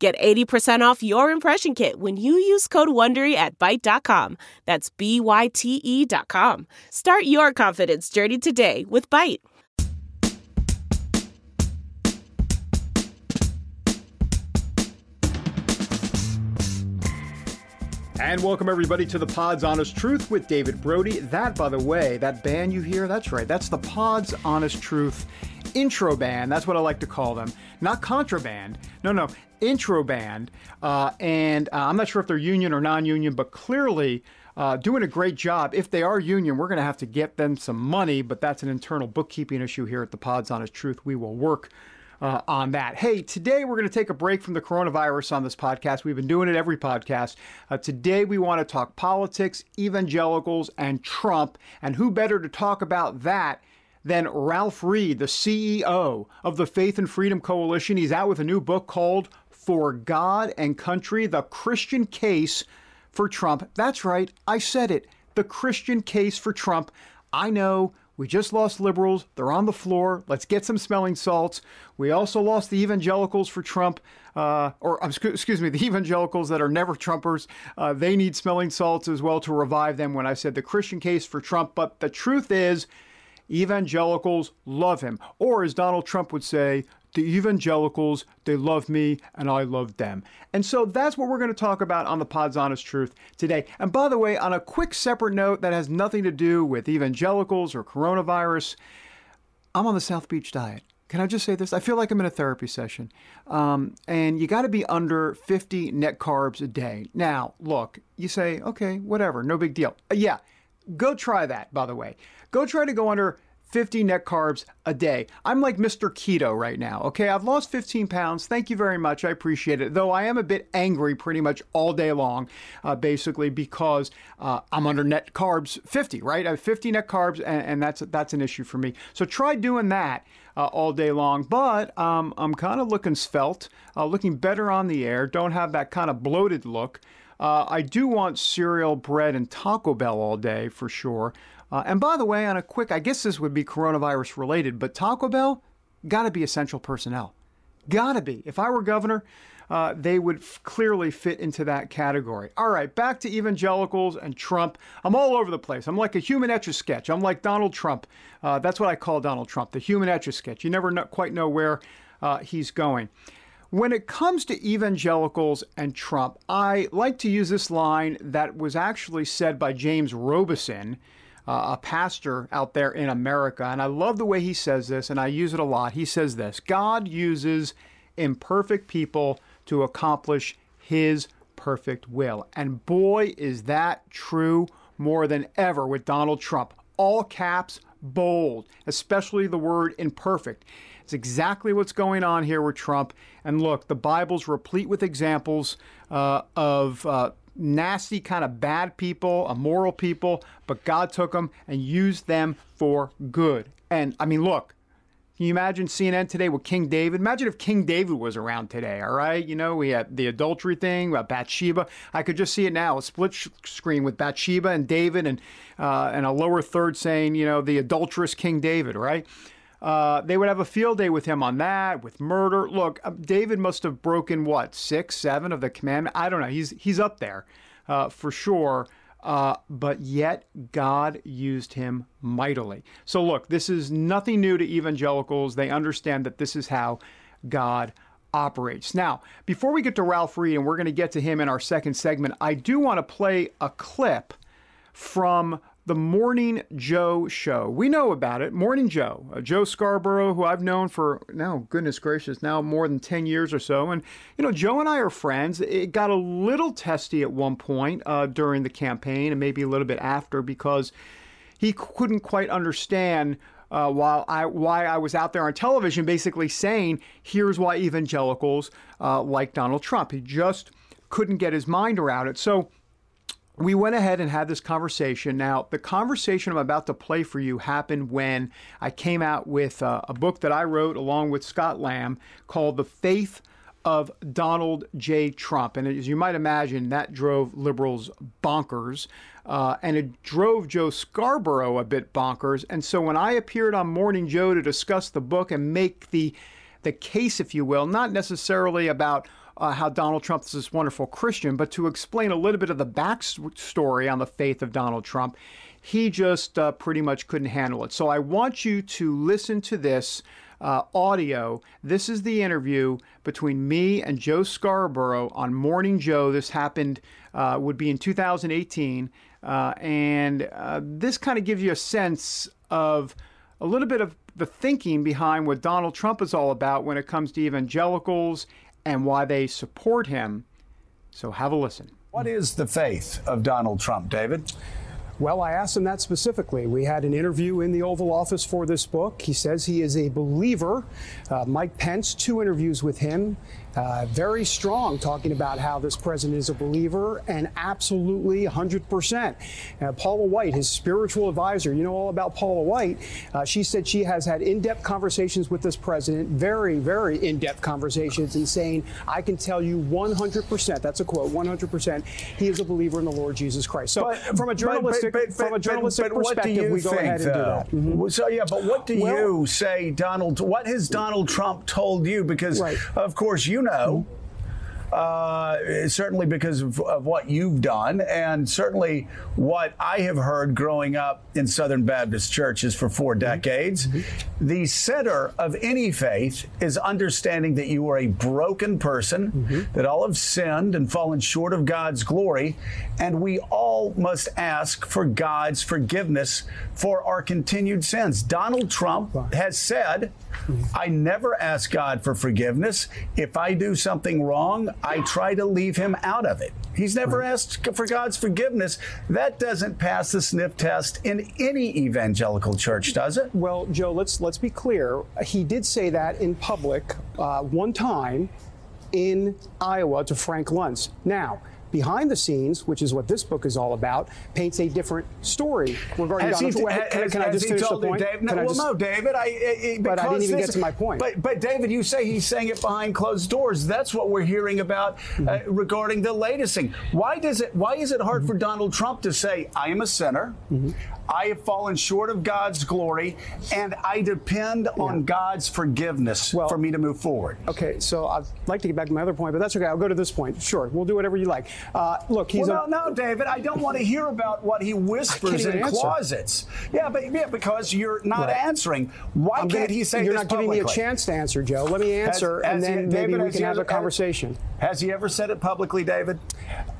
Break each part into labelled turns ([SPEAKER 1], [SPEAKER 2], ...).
[SPEAKER 1] Get 80% off your impression kit when you use code WONDERY at Byte.com. That's B-Y-T-E dot com. Start your confidence journey today with Byte.
[SPEAKER 2] And welcome everybody to the Pod's Honest Truth with David Brody. That, by the way, that band you hear, that's right, that's the Pod's Honest Truth intro band. That's what I like to call them. Not contraband. No, no, intro band. Uh, and uh, I'm not sure if they're union or non union, but clearly uh, doing a great job. If they are union, we're going to have to get them some money, but that's an internal bookkeeping issue here at the Pod's Honest Truth. We will work uh, on that. Hey, today we're going to take a break from the coronavirus on this podcast. We've been doing it every podcast. Uh, today we want to talk politics, evangelicals, and Trump. And who better to talk about that? Than Ralph Reed, the CEO of the Faith and Freedom Coalition. He's out with a new book called For God and Country The Christian Case for Trump. That's right, I said it. The Christian Case for Trump. I know we just lost liberals. They're on the floor. Let's get some smelling salts. We also lost the evangelicals for Trump, uh, or excuse me, the evangelicals that are never Trumpers. Uh, they need smelling salts as well to revive them when I said the Christian case for Trump. But the truth is, evangelicals love him. Or as Donald Trump would say, the evangelicals, they love me and I love them. And so that's what we're going to talk about on the Pod's Honest Truth today. And by the way, on a quick separate note that has nothing to do with evangelicals or coronavirus, I'm on the South Beach diet. Can I just say this? I feel like I'm in a therapy session. Um, and you got to be under 50 net carbs a day. Now, look, you say, okay, whatever, no big deal. Uh, yeah, go try that, by the way. Go try to go under 50 net carbs a day. I'm like Mr. Keto right now. Okay, I've lost 15 pounds. Thank you very much. I appreciate it. Though I am a bit angry pretty much all day long, uh, basically because uh, I'm under net carbs 50. Right, I have 50 net carbs, and, and that's that's an issue for me. So try doing that. Uh, all day long, but um, I'm kind of looking svelte, uh, looking better on the air. Don't have that kind of bloated look. Uh, I do want cereal, bread, and Taco Bell all day for sure. Uh, and by the way, on a quick, I guess this would be coronavirus related, but Taco Bell got to be essential personnel. Got to be. If I were governor, uh, they would f- clearly fit into that category. All right, back to evangelicals and Trump. I'm all over the place. I'm like a human etch a sketch. I'm like Donald Trump. Uh, that's what I call Donald Trump, the human etch a sketch. You never know, quite know where uh, he's going. When it comes to evangelicals and Trump, I like to use this line that was actually said by James Robison uh, a pastor out there in America. And I love the way he says this, and I use it a lot. He says this God uses imperfect people to accomplish his perfect will. And boy, is that true more than ever with Donald Trump. All caps, bold, especially the word imperfect. It's exactly what's going on here with Trump. And look, the Bible's replete with examples uh, of uh, nasty, kind of bad people, immoral people, but God took them and used them for good. And I mean, look, can you imagine CNN today with King David? Imagine if King David was around today, all right? You know, we had the adultery thing, about Bathsheba. I could just see it now, a split screen with Bathsheba and David and, uh, and a lower third saying, you know, the adulterous King David, right? Uh, they would have a field day with him on that, with murder. Look, uh, David must have broken what six, seven of the commandment. I don't know. He's he's up there uh, for sure. Uh, but yet God used him mightily. So look, this is nothing new to evangelicals. They understand that this is how God operates. Now, before we get to Ralph Reed, and we're going to get to him in our second segment, I do want to play a clip from the Morning Joe show. We know about it. Morning Joe, uh, Joe Scarborough, who I've known for now, goodness gracious, now more than 10 years or so. And, you know, Joe and I are friends. It got a little testy at one point uh, during the campaign and maybe a little bit after because he couldn't quite understand. Uh, while I why I was out there on television, basically saying, "Here's why evangelicals uh, like Donald Trump." He just couldn't get his mind around it. So we went ahead and had this conversation. Now, the conversation I'm about to play for you happened when I came out with uh, a book that I wrote along with Scott Lamb called The Faith of Donald J. Trump. And as you might imagine, that drove liberals bonkers. Uh, and it drove Joe Scarborough a bit bonkers. And so when I appeared on Morning Joe to discuss the book and make the the case, if you will, not necessarily about uh, how Donald Trump is this wonderful Christian, but to explain a little bit of the backstory on the faith of Donald Trump, he just uh, pretty much couldn't handle it. So I want you to listen to this uh, audio. This is the interview between me and Joe Scarborough on Morning Joe. This happened, uh, would be in 2018. Uh, and uh, this kind of gives you a sense of a little bit of the thinking behind what Donald Trump is all about when it comes to evangelicals and why they support him. So have a listen.
[SPEAKER 3] What is the faith of Donald Trump, David?
[SPEAKER 4] Well, I asked him that specifically. We had an interview in the Oval Office for this book. He says he is a believer. Uh, Mike Pence, two interviews with him. Uh, very strong talking about how this president is a believer and absolutely 100%. Uh, Paula White, his spiritual advisor, you know all about Paula White. Uh, she said she has had in depth conversations with this president, very, very in depth conversations, and saying, I can tell you 100%, that's a quote, 100%, he is a believer in the Lord Jesus Christ. So, but, from a journalistic, but, but, from a journalistic perspective, we go
[SPEAKER 3] think,
[SPEAKER 4] ahead and do that. Mm-hmm.
[SPEAKER 3] So, yeah, but what do well, you say, Donald? What has Donald Trump told you? Because, right. of course, you know uh, certainly because of, of, what you've done, and certainly what I have heard growing up in Southern Baptist churches for four mm-hmm. decades. Mm-hmm. The center of any faith is understanding that you are a broken person, mm-hmm. that all have sinned and fallen short of God's glory, and we all must ask for God's forgiveness for our continued sins. Donald Trump has said. I never ask God for forgiveness. If I do something wrong, I try to leave him out of it. He's never right. asked for God's forgiveness. That doesn't pass the sniff test in any evangelical church, does it?
[SPEAKER 4] Well, Joe, let's let's be clear. He did say that in public uh, one time in Iowa to Frank Luntz. Now, behind the scenes, which is what this book is all about, paints a different story regarding
[SPEAKER 3] has
[SPEAKER 4] Donald
[SPEAKER 3] Trump. Can, can I just finish the point? Dave, no, well, just, no, David. I, I,
[SPEAKER 4] but I didn't even
[SPEAKER 3] this,
[SPEAKER 4] get to my point.
[SPEAKER 3] But, but David, you say he's saying it behind closed doors. That's what we're hearing about mm-hmm. uh, regarding the latest thing. Why does it? Why is it hard mm-hmm. for Donald Trump to say, "I am a sinner"? Mm-hmm. I have fallen short of God's glory, and I depend yeah. on God's forgiveness well, for me to move forward.
[SPEAKER 4] Okay, so I'd like to get back to my other point, but that's okay. I'll go to this point. Sure, we'll do whatever you like. Uh, look, he's
[SPEAKER 3] well, a, no, no, David. I don't want to hear about what he whispers in answer. closets. Yeah, but yeah, because you're not right. answering. Why I'm can't gonna, he say
[SPEAKER 4] You're not giving
[SPEAKER 3] publicly?
[SPEAKER 4] me a chance to answer, Joe. Let me answer, has, has and then he, maybe David, we can have ever, a conversation.
[SPEAKER 3] Has he ever said it publicly, David?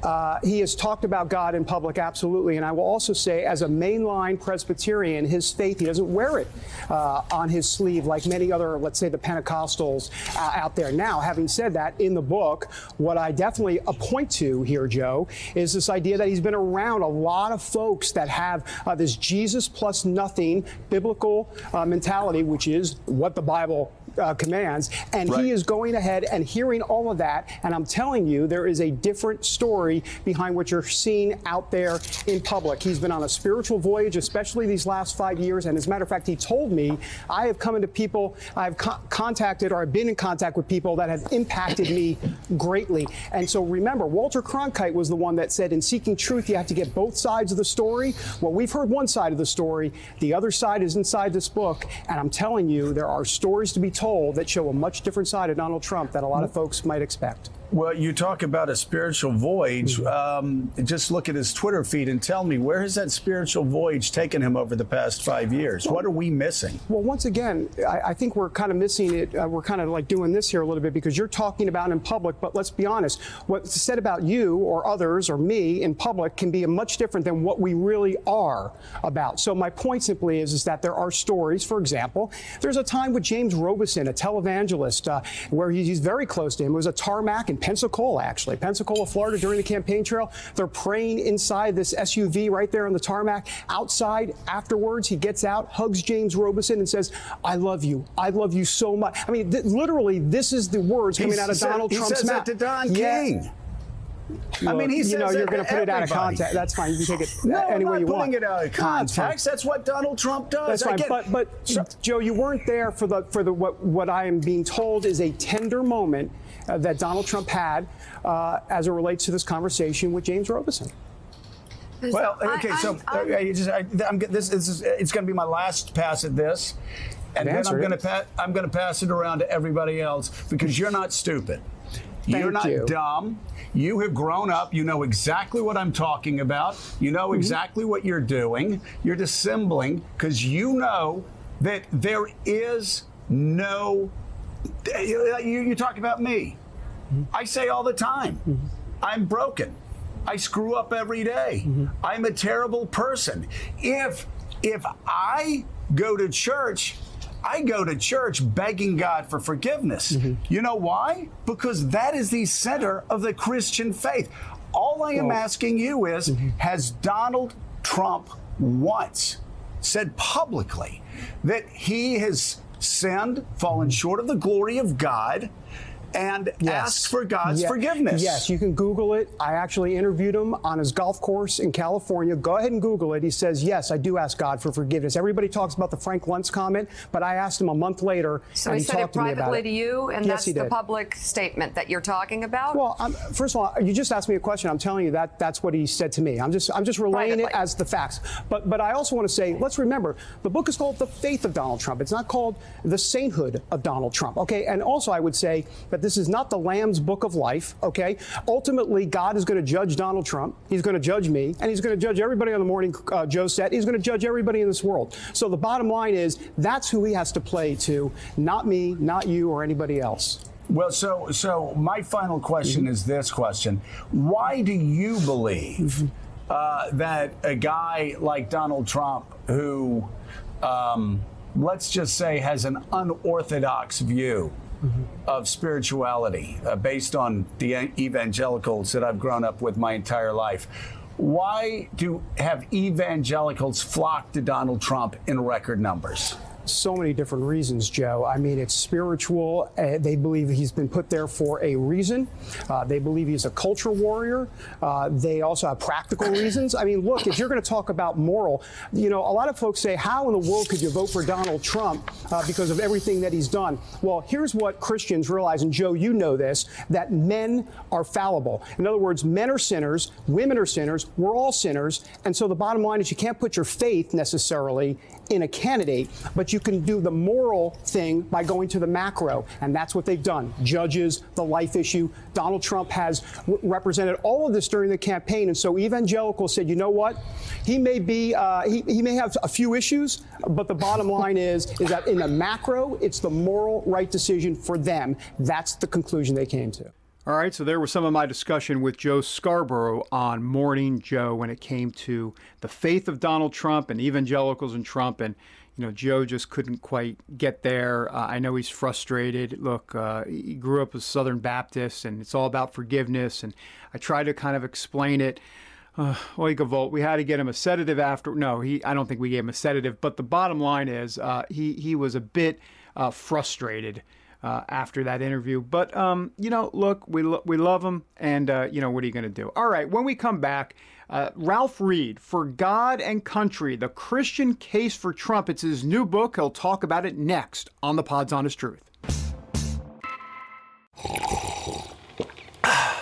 [SPEAKER 4] Uh, he has talked about God in public, absolutely. And I will also say, as a mainline Presbyterian, his faith, he doesn't wear it uh, on his sleeve like many other, let's say, the Pentecostals uh, out there. Now, having said that, in the book, what I definitely point to here, Joe, is this idea that he's been around a lot of folks that have uh, this Jesus plus nothing biblical uh, mentality, which is what the Bible uh, commands. And right. he is going ahead and hearing all of that. And I'm telling you, there is a different story behind what you're seeing out there in public. He's been on a spiritual voyage, especially these last five years. And as a matter of fact, he told me, I have come into people, I've co- contacted or I've been in contact with people that have impacted me greatly. And so remember, Walter Cronkite was the one that said, in seeking truth, you have to get both sides of the story. Well, we've heard one side of the story. The other side is inside this book. And I'm telling you, there are stories to be told told that show a much different side of Donald Trump that a lot of folks might expect.
[SPEAKER 3] Well, you talk about a spiritual voyage. Mm-hmm. Um, just look at his Twitter feed and tell me where has that spiritual voyage taken him over the past five years? What are we missing?
[SPEAKER 4] Well, once again, I, I think we're kind of missing it. Uh, we're kind of like doing this here a little bit because you're talking about in public, but let's be honest, what's said about you or others or me in public can be much different than what we really are about. So my point simply is, is that there are stories. For example, there's a time with James Robison, a televangelist, uh, where he's very close to him. It was a tarmac in Pensacola, actually, Pensacola, Florida, during the campaign trail. They're praying inside this SUV right there on the tarmac. Outside, afterwards, he gets out, hugs James Robison, and says, I love you. I love you so much. I mean, th- literally, this is the words coming He's out of Donald Trump's
[SPEAKER 3] mouth. to Don yeah. King. I mean, he
[SPEAKER 4] you
[SPEAKER 3] says
[SPEAKER 4] know, you're going to put it out of context. That's fine. You can take it
[SPEAKER 3] No,
[SPEAKER 4] any way you
[SPEAKER 3] putting it out of
[SPEAKER 4] No, it's fine.
[SPEAKER 3] context. That's what Donald Trump does.
[SPEAKER 4] That's
[SPEAKER 3] I
[SPEAKER 4] fine.
[SPEAKER 3] get-
[SPEAKER 4] But but Joe, you weren't there for the for the what what I am being told is a tender moment uh, that Donald Trump had uh, as it relates to this conversation with James Robison.
[SPEAKER 3] Well, okay,
[SPEAKER 5] I'm-
[SPEAKER 3] so
[SPEAKER 5] I'm-
[SPEAKER 3] uh, just, I, I'm, this, this is, it's going to be my last pass at this, and then I'm going to
[SPEAKER 4] it.
[SPEAKER 3] pa- I'm going to pass it around to everybody else because you're not stupid. you're not
[SPEAKER 4] you.
[SPEAKER 3] dumb. You have grown up. You know exactly what I'm talking about. You
[SPEAKER 4] Mm-hmm.
[SPEAKER 3] know exactly what you're doing. You're dissembling because you know that there is no. You, you talk about me.
[SPEAKER 4] Mm-hmm.
[SPEAKER 3] I say all the time, I'm broken. I screw up every day. I'm a terrible person. If if I go to church, I go to church begging God for forgiveness. You know why? Because that is the center of the Christian faith. All I am
[SPEAKER 4] Well-
[SPEAKER 3] asking you is has Donald Trump once said publicly that he has sinned, fallen short of the glory of God, and ask for God's
[SPEAKER 4] Yeah.
[SPEAKER 3] forgiveness?
[SPEAKER 4] Yes, you can Google it. I actually interviewed him on his golf course in California. Go ahead and Google it. He says, Yes, I do ask God for forgiveness. Everybody talks about the Frank Luntz comment, but I asked him a month later.
[SPEAKER 5] So
[SPEAKER 4] and
[SPEAKER 5] he said it
[SPEAKER 4] talked to me about
[SPEAKER 5] privately to you, and
[SPEAKER 4] yes,
[SPEAKER 5] that's the public statement that you're talking about?
[SPEAKER 4] Well, I'm, first of all, you just asked me a question. I'm telling you that that's what he said to me. I'm just I'm just relaying it as the facts. But but I also want to say, let's remember, the book is called The Faith of Donald Trump. It's not called The Sainthood of Donald Trump. Okay, and also I would say that this is not the Lamb's Book of Life. Okay, ultimately God is going to judge Donald Trump. He's going to judge me, and he's going to judge everybody on the morning uh, Joe set. He's going to judge everybody in this world. So the bottom line is that's who he has to play to, not me, not you, or anybody else.
[SPEAKER 3] Well, so so my final question
[SPEAKER 4] Mm-hmm.
[SPEAKER 3] is this question: Why do you believe
[SPEAKER 4] Mm-hmm.
[SPEAKER 3] uh, that a guy like Donald Trump, who um, let's just say has an unorthodox view
[SPEAKER 4] Mm-hmm.
[SPEAKER 3] of spirituality uh, based on the evangelicals that I've grown up with my entire life, why do have evangelicals flock to Donald Trump in record numbers?
[SPEAKER 4] So many different reasons, Joe. I mean, it's spiritual. Uh, they believe he's been put there for a reason. Uh, they believe he's a culture warrior. Uh, they also have practical reasons. I mean, look, if you're going to talk about moral, you know, a lot of folks say, how in the world could you vote for Donald Trump uh, because of everything that he's done? Well, here's what Christians realize, and Joe, you know this, that men are fallible. In other words, men are sinners, women are sinners, we're all sinners. And so the bottom line is you can't put your faith necessarily in a candidate, but you can do the moral thing by going to the macro. And that's what they've done. Judges, the life issue. Donald Trump has re- represented all of this during the campaign. And so evangelicals said, you know what? He may be, uh, he, he may have a few issues, but the bottom line is, is that in the macro, it's the moral right decision for them. That's the conclusion they came to.
[SPEAKER 2] All right, so there was some of my discussion with Joe Scarborough on Morning Joe when it came to the faith of Donald Trump and evangelicals and Trump. And, you know, Joe just couldn't quite get there. Uh, I know he's frustrated. Look, uh, he grew up as Southern Baptist and it's all about forgiveness. And I tried to kind of explain it. Uh, Oigavolt, we had to get him a sedative after. No, he. I don't think we gave him a sedative. But the bottom line is, uh, he he was a bit uh, frustrated uh, after that interview. But um, you know, look, we lo- we love him, and uh, you know, what are you going to do? All right, when we come back, uh, Ralph Reed, "For God and Country: The Christian Case for Trump." It's his new book. He'll talk about it next on the Pod's Honest Truth.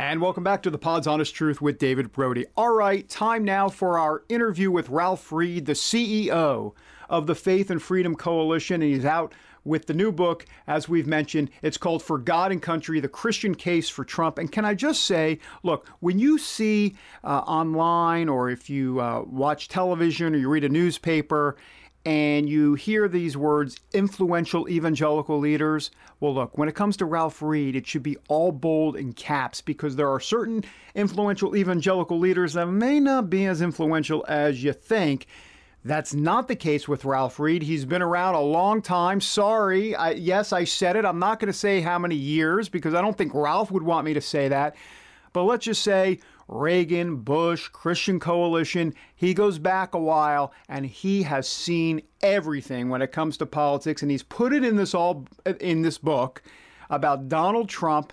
[SPEAKER 2] And welcome back to the Pod's Honest Truth with David Brody. All right, time now for our interview with Ralph Reed, the CEO of the Faith and Freedom Coalition. And he's out with the new book, as we've mentioned. It's called For God and Country The Christian Case for Trump. And can I just say, look, when you see uh, online or if you uh, watch television or you read a newspaper, and you hear these words, influential evangelical leaders. Well, look, when it comes to Ralph Reed, it should be all bold in caps because there are certain influential evangelical leaders that may not be as influential as you think. That's not the case with Ralph Reed. He's been around a long time. Sorry. I, yes, I said it. I'm not going to say how many years because I don't think Ralph would want me to say that. But let's just say Reagan, Bush, Christian Coalition. He goes back a while and he has seen everything when it comes to politics and he's put it in this all in this book about Donald Trump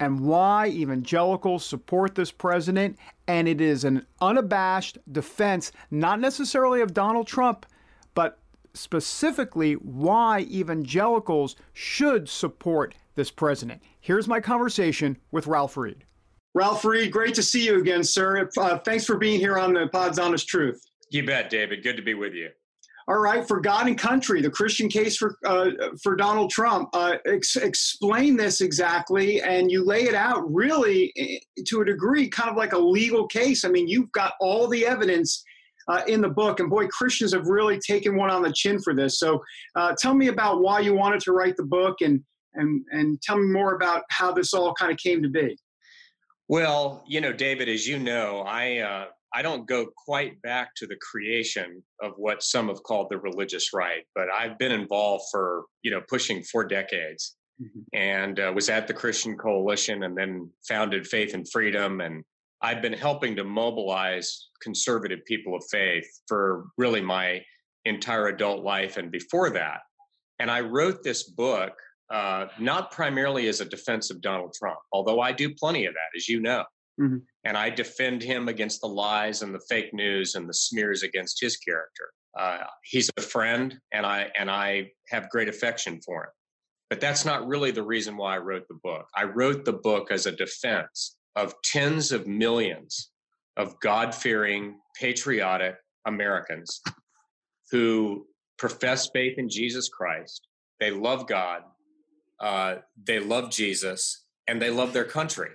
[SPEAKER 2] and why evangelicals support this president and it is an unabashed defense not necessarily of Donald Trump but specifically why evangelicals should support this president. Here's my conversation with Ralph Reed. Ralph Reed, great to see you again, sir. Uh, thanks for being here on the Pod's Honest Truth.
[SPEAKER 6] You bet, David. Good to be with you.
[SPEAKER 2] All right, for God and country, the Christian case for uh, for Donald Trump. Uh, ex- explain this exactly, and you lay it out really eh, to a degree, kind of like a legal case. I mean, you've got all the evidence uh, in the book, and boy, Christians have really taken one on the chin for this. So, uh, tell me about why you wanted to write the book, and and and tell me more about how this all kind of came to be.
[SPEAKER 6] Well, you know, David, as you know, I uh, I don't go quite back to the creation of what some have called the religious right, but I've been involved for you know pushing four decades, mm-hmm. and uh, was at the Christian Coalition, and then founded Faith and Freedom, and I've been helping to mobilize conservative people of faith for really my entire adult life and before that. And I wrote this book uh, not primarily as a defense of Donald Trump, although I do plenty of that, as you know. Mm-hmm. And I defend him against the lies and the fake news and the smears against his character. Uh, he's a friend, and I and I have great affection for him. But that's not really the reason why I wrote the book. I wrote the book as a defense of tens of millions of God fearing, patriotic Americans who profess faith in Jesus Christ. They love God uh, they love Jesus and they love their country.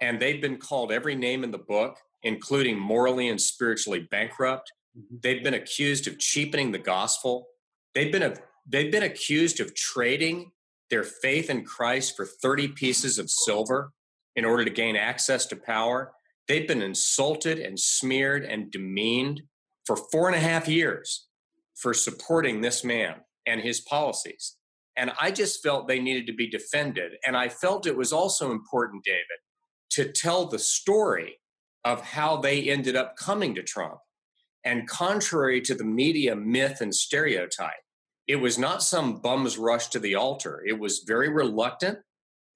[SPEAKER 6] And they've been called every name in the book, including morally and spiritually bankrupt. Mm-hmm. They've been accused of cheapening the gospel. They've been, a, they've been accused of trading their faith in Christ for 30 pieces of silver in order to gain access to power. They've been insulted and smeared and demeaned for four and a half years for supporting this man and his policies. And I just felt they needed to be defended. And I felt it was also important, David, to tell the story of how they ended up coming to Trump. And contrary to the media myth and stereotype, it was not some bums rush to the altar. It was very reluctant.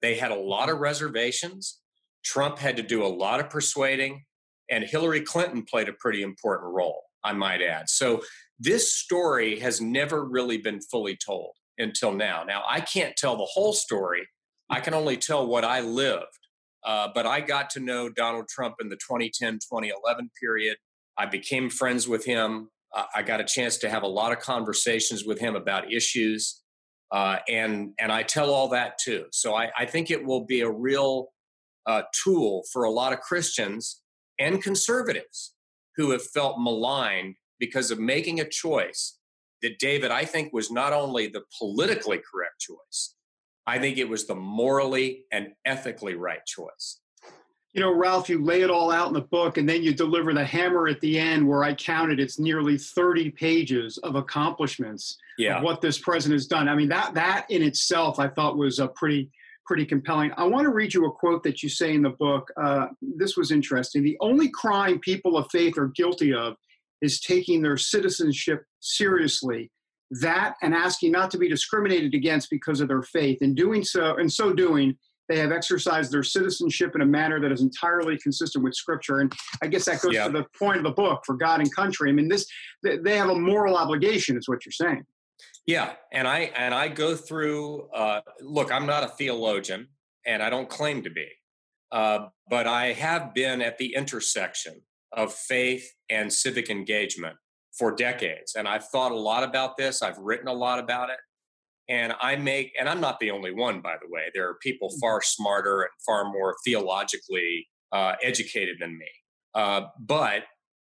[SPEAKER 6] They had a lot of reservations. Trump had to do a lot of persuading, and Hillary Clinton played a pretty important role, I might add. So this story has never really been fully told until now. Now, I can't tell the whole story. I can only tell what I lived. Uh, but I got to know Donald Trump in the 2010 2011 period. I became friends with him. Uh, I got a chance to have a lot of conversations with him about issues. Uh, and, and I tell all that too. So I, I think it will be a real uh, tool for a lot of Christians and conservatives who have felt maligned because of making a choice that David, I think, was not only the politically correct choice, I think it was the morally and ethically right choice.
[SPEAKER 2] You know, Ralph, you lay it all out in the book and then you deliver the hammer at the end where I counted it's nearly 30 pages of accomplishments yeah. of what this president has done. I mean, that that in itself I thought was a pretty pretty compelling. I want to read you a quote that you say in the book. Uh, this was interesting. The only crime people of faith are guilty of is taking their citizenship seriously. That and asking not to be discriminated against because of their faith. In doing so in so doing they have exercised their citizenship in a manner that is entirely consistent with scripture. And i guess that goes yeah. to the point of the book for god and country. I mean this they have a moral obligation is what you're saying.
[SPEAKER 6] Yeah and i and i go through uh, look i'm not a theologian and i don't claim to be uh, but I have been at the intersection of faith and civic engagement for decades. And I've thought a lot about this, I've written a lot about it. And I make, and I'm not the only one, by the way. There are people mm. far smarter and far more theologically uh, educated than me. Uh, but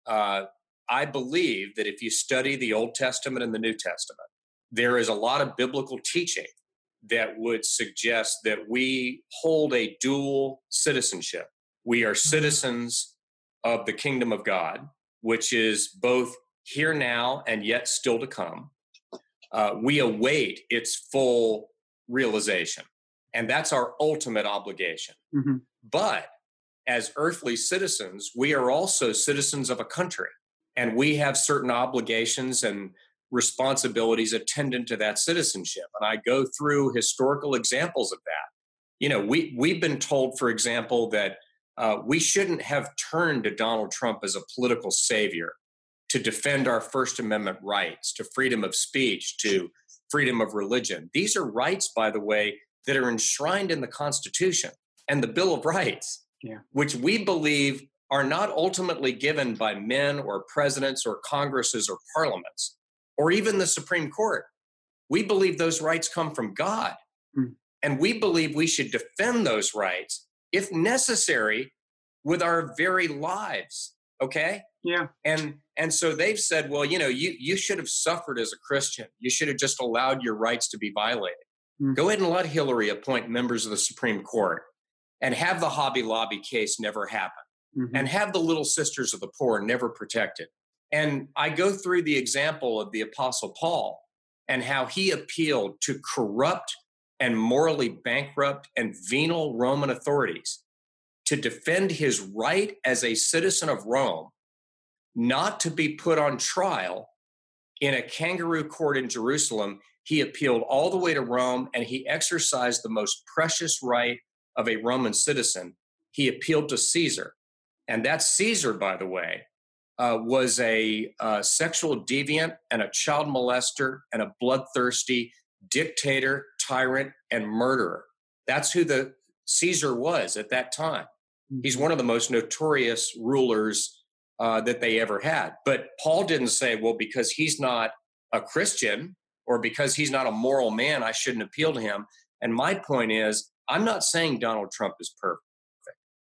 [SPEAKER 6] uh, I believe that if you study the Old Testament and the New Testament, there is a lot of biblical teaching that would suggest that we hold a dual citizenship. We are mm-hmm. citizens of the kingdom of God, which is both here now and yet still to come. Uh, we await its full realization. And that's our ultimate obligation. Mm-hmm. But as earthly citizens, we are also citizens of a country. And we have certain obligations and responsibilities attendant to that citizenship. And I go through historical examples of that. You know, we, we've been told, for example, that uh, we shouldn't have turned to Donald Trump as a political savior to defend our First Amendment rights, to freedom of speech, to freedom of religion. These are rights, by the way, that are enshrined in the Constitution and the Bill of Rights, yeah. which we believe are not ultimately given by men or presidents or Congresses or parliaments or even the Supreme Court. We believe those rights come from God. Mm. And we believe we should defend those rights, if necessary, with our very lives. Okay?
[SPEAKER 2] Yeah.
[SPEAKER 6] And and so they've said, well, you know, you you should have suffered as a Christian. You should have just allowed your rights to be violated. Mm. Go ahead and let Hillary appoint members of the Supreme Court and have the Hobby Lobby case never happen. Mm-hmm. And have the little sisters of the poor never protected. And I go through the example of the Apostle Paul and how he appealed to corrupt and morally bankrupt and venal Roman authorities to defend his right as a citizen of Rome not to be put on trial in a kangaroo court in Jerusalem. He appealed all the way to Rome and he exercised the most precious right of a Roman citizen. He appealed to Caesar. And that Caesar, by the way, uh, was a uh, sexual deviant and a child molester and a bloodthirsty dictator, tyrant, and murderer. That's who the Caesar was at that time. He's mm-hmm. one of the most notorious rulers uh, that they ever had. But Paul didn't say, well, because he's not a Christian or because he's not a moral man, I shouldn't appeal to him. And my point is, I'm not saying Donald Trump is perfect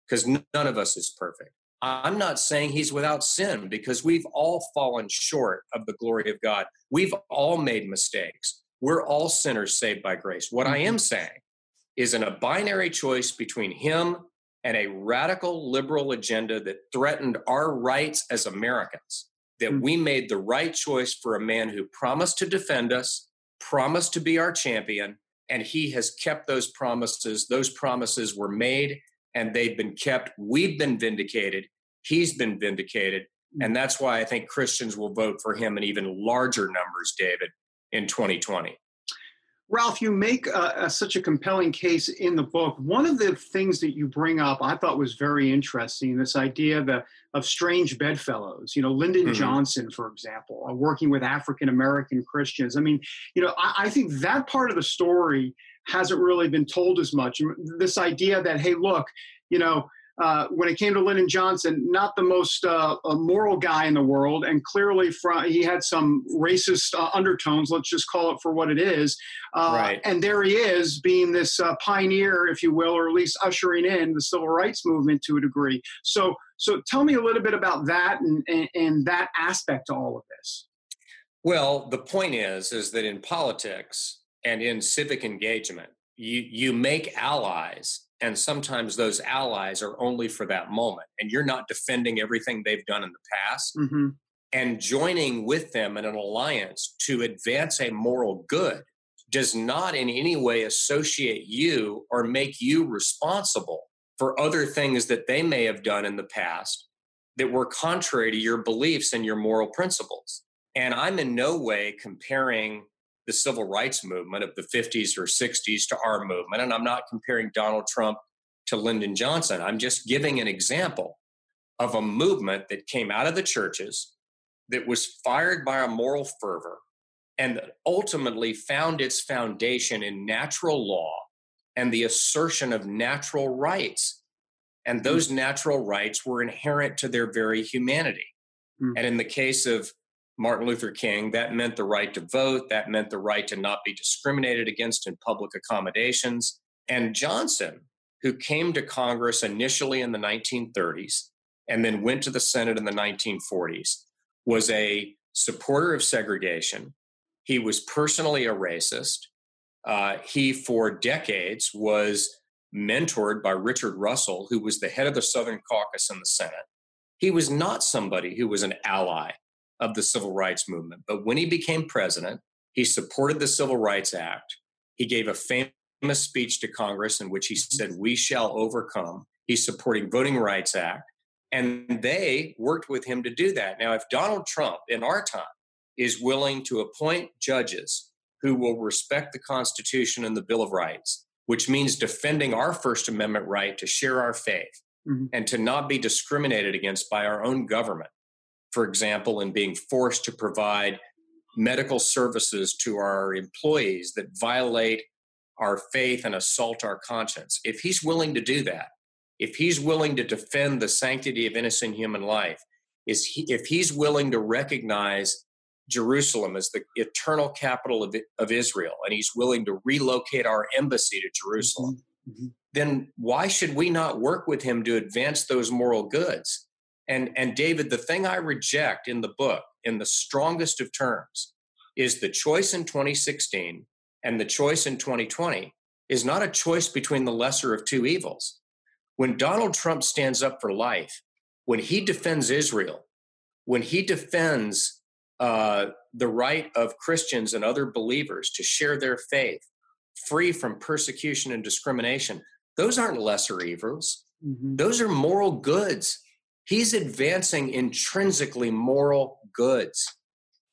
[SPEAKER 6] because none of us is perfect. I'm not saying he's without sin because we've all fallen short of the glory of God. We've all made mistakes. We're all sinners saved by grace. What I am mm-hmm. saying is in a binary choice between him and a radical liberal agenda that threatened our rights as Americans, that mm. we made the right choice for a man who promised to defend us, promised to be our champion, and he has kept those promises. Those promises were made and they've been kept. We've been vindicated. He's been vindicated. Hmm. And that's why I think Christians will vote for him in even larger numbers, David, in 2020.
[SPEAKER 2] Ralph, you make such a compelling case in the book. One of the things that you bring up, I thought was very interesting. This idea of, of strange bedfellows. You know, Lyndon mm-hmm. Johnson, for example, uh, working with African American Christians. I mean, you know, I, I think that part of the story hasn't really been told as much. This idea that, hey, look, you know, uh, when it came to Lyndon Johnson, not the most uh, moral guy in the world, and clearly from, he had some racist uh, undertones. Let's just call it for what it is. Uh, right. And there he is, being this uh, pioneer, if you will, or at least ushering in the civil rights movement to a degree. So, so tell me a little bit about that and, and, and that aspect to all of this.
[SPEAKER 6] Well, the point is, is that in politics, and in civic engagement. You, you make allies, and sometimes those allies are only for that moment, and you're not defending everything they've done in the past. Mm-hmm. And joining with them in an alliance to advance a moral good does not in any way associate you or make you responsible for other things that they may have done in the past that were contrary to your beliefs and your moral principles. And I'm in no way comparing the civil rights movement of the 50s or 60s to our movement. And I'm not comparing Donald Trump to Lyndon Johnson. I'm just giving an example of a movement that came out of the churches that was fired by a moral fervor and that ultimately found its foundation in natural law and the assertion of natural rights And those natural rights were inherent to their very humanity. Mm. And in the case of Martin Luther King, that meant the right to vote, that meant the right to not be discriminated against in public accommodations. And Johnson, who came to Congress initially in the 1930s and then went to the Senate in the 1940s, was a supporter of segregation. He was personally a racist. Uh, he, for decades, was mentored by Richard Russell, who was the head of the Southern Caucus in the Senate. He was not somebody who was an ally of the civil rights movement. But when he became president, he supported the Civil Rights Act. He gave a famous speech to Congress in which he said, We shall overcome. He's supporting Voting Rights Act. And they worked with him to do that. Now, if Donald Trump in our time is willing to appoint judges who will respect the Constitution and the Bill of Rights, which means defending our First Amendment right to share our faith mm-hmm. and to not be discriminated against by our own government. For example, in being forced to provide medical services to our employees that violate our faith and assault our conscience. If he's willing to do that, if he's willing to defend the sanctity of innocent human life, is he, if he's willing to recognize Jerusalem as the eternal capital of, of Israel, and he's willing to relocate our embassy to Jerusalem, mm-hmm. mm-hmm. then why should we not work with him to advance those moral goods? And, and David, the thing I reject in the book, in the strongest of terms, is the choice in 2016 and the choice in 2020 is not a choice between the lesser of two evils. When Donald Trump stands up for life, when he defends Israel, when he defends uh, the right of Christians and other believers to share their faith free from persecution and discrimination, those aren't lesser evils. Mm-hmm. Those are moral goods. He's advancing intrinsically moral goods.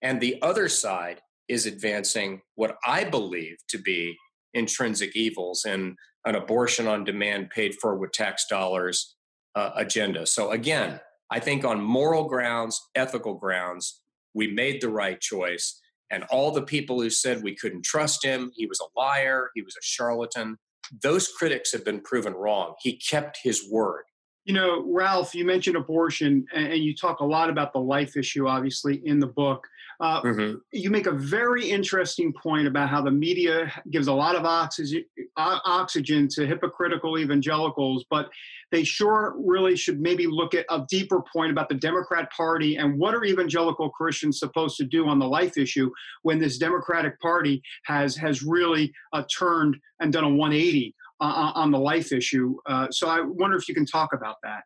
[SPEAKER 6] And the other side is advancing what I believe to be intrinsic evils and an abortion on demand paid for with tax dollars uh, agenda. So, again, I think on moral grounds, ethical grounds, we made the right choice. And all the people who said we couldn't trust him, he was a liar, he was a charlatan, those critics have been proven wrong. He kept his word.
[SPEAKER 2] You know, Ralph, you mentioned abortion, and you talk a lot about the life issue, obviously, in the book. Uh, mm-hmm. You make a very interesting point about how the media gives a lot of oxygen, oxygen to hypocritical evangelicals, but they sure really should maybe look at a deeper point about the Democrat Party and what are evangelical Christians supposed to do on the life issue when this Democratic Party has has really uh, turned and done a 180 uh, on the life issue. Uh, so I wonder if you can talk about that.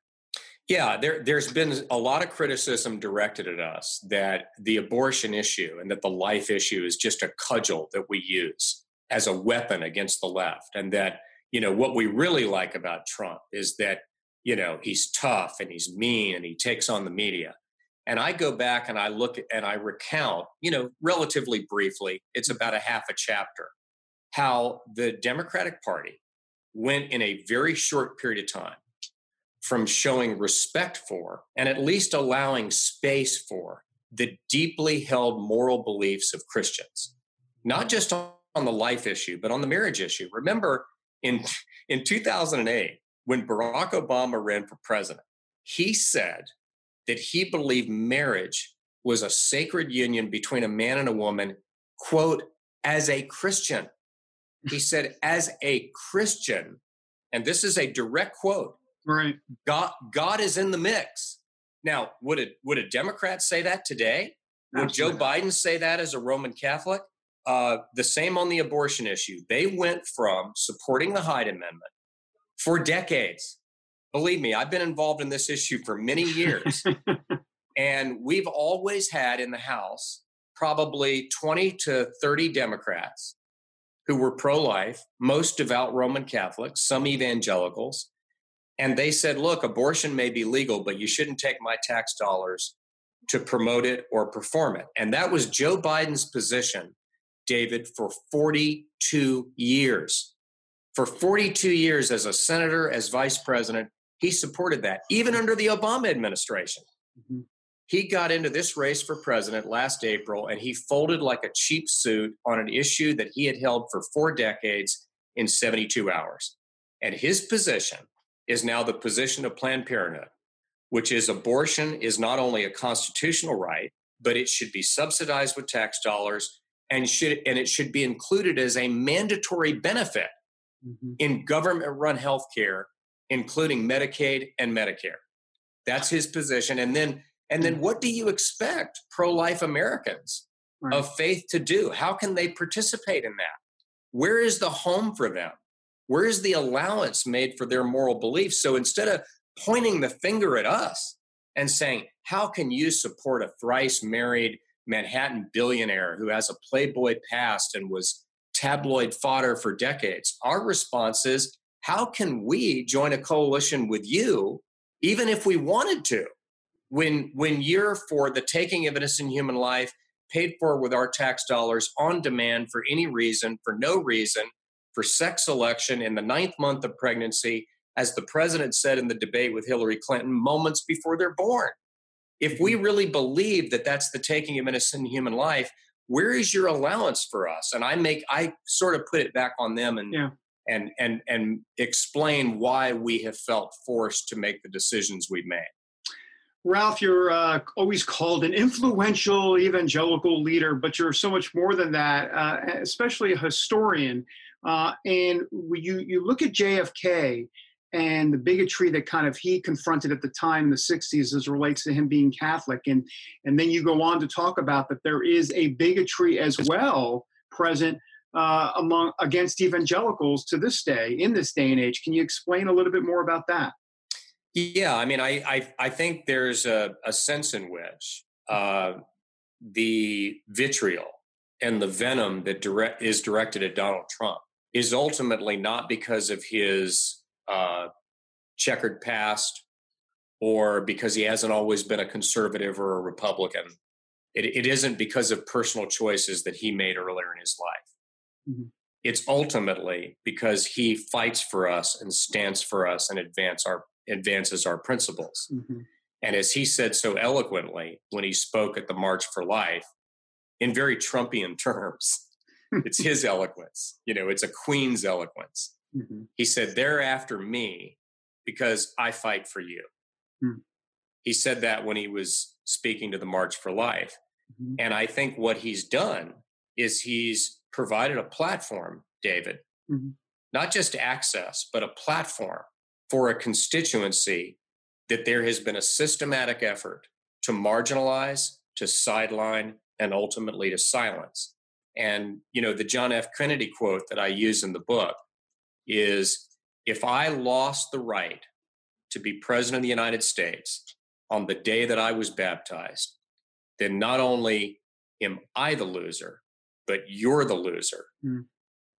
[SPEAKER 6] Yeah, there, there's been a lot of criticism directed at us that the abortion issue and that the life issue is just a cudgel that we use as a weapon against the left. And that, you know, what we really like about Trump is that, you know, he's tough and he's mean and he takes on the media. And I go back and I look and I recount, you know, relatively briefly, it's about a half a chapter, how the Democratic Party went in a very short period of time from showing respect for and at least allowing space for the deeply held moral beliefs of Christians, not just on, the life issue, but on the marriage issue. Remember in, in 2008, when Barack Obama ran for president, he said that he believed marriage was a sacred union between a man and a woman, quote, as a Christian. He said, as a Christian, and this is a direct quote
[SPEAKER 2] Right.
[SPEAKER 6] God, God is in the mix. Now, would a would a Democrat say that today? Would Absolutely. Joe Biden say that as a Roman Catholic? Uh, the same on the abortion issue. They went from supporting the Hyde Amendment for decades. Believe me, I've been involved in this issue for many years. and we've always had in the House probably 20 to 30 Democrats who were pro life, most devout Roman Catholics, some evangelicals, and they said, look, abortion may be legal, but you shouldn't take my tax dollars to promote it or perform it. And that was Joe Biden's position, David, for 42 years. For 42 years as a senator, as vice president, he supported that, even under the Obama administration. Mm-hmm. He got into this race for president last April and he folded like a cheap suit on an issue that he had held for four decades in 72 hours. And his position is now the position of Planned Parenthood, which is abortion is not only a constitutional right, but it should be subsidized with tax dollars and should and it should be included as a mandatory benefit mm-hmm. in government run health care, including Medicaid and Medicare. That's his position. And then and then mm. what do you expect pro-life Americans right. of faith to do? How can they participate in that? Where is the home for them? Where is the allowance made for their moral beliefs? So instead of pointing the finger at us and saying, How can you support a thrice married Manhattan billionaire who has a Playboy past and was tabloid fodder for decades? Our response is, How can we join a coalition with you, even if we wanted to? When, when you're for the taking of innocent human life, paid for with our tax dollars on demand for any reason, for no reason, for sex selection in the ninth month of pregnancy, as the president said in the debate with Hillary Clinton, moments before they're born. If we mm-hmm. really believe that that's the taking of innocent human life, where is your allowance for us? And I make I sort of put it back on them and yeah. and and and explain why we have felt forced to make the decisions we've made.
[SPEAKER 2] Ralph, you're uh, always called an influential evangelical leader, but you're so much more than that, uh, especially a historian. Uh, and you you look at JFK and the bigotry that kind of he confronted at the time in the 60s as relates to him being Catholic, and and then you go on to talk about that there is a bigotry as well present uh, among against evangelicals to this day in this day and age. Can you explain a little bit more about that?
[SPEAKER 6] Yeah, I mean, I I, I think there's a, a sense in which uh, the vitriol and the venom that direct is directed at Donald Trump is ultimately not because of his uh, checkered past or because he hasn't always been a conservative or a Republican. It, it isn't because of personal choices that he made earlier in his life. Mm-hmm. It's ultimately because he fights for us and stands for us and advance our, advances our principles. Mm-hmm. And as he said so eloquently when he spoke at the March for Life, in very Trumpian terms, it's his eloquence. You know, it's a Queens eloquence. Mm-hmm. He said, They're after me because I fight for you. Mm-hmm. He said that when he was speaking to the March for Life. Mm-hmm. And I think what he's done is he's provided a platform, David, mm-hmm. not just access, but a platform for a constituency that there has been a systematic effort to marginalize, to sideline, and ultimately to silence. And, you know, the John F. Kennedy quote that I use in the book is if I lost the right to be president of the United States on the day that I was baptized, then not only am I the loser, but you're the loser. Mm.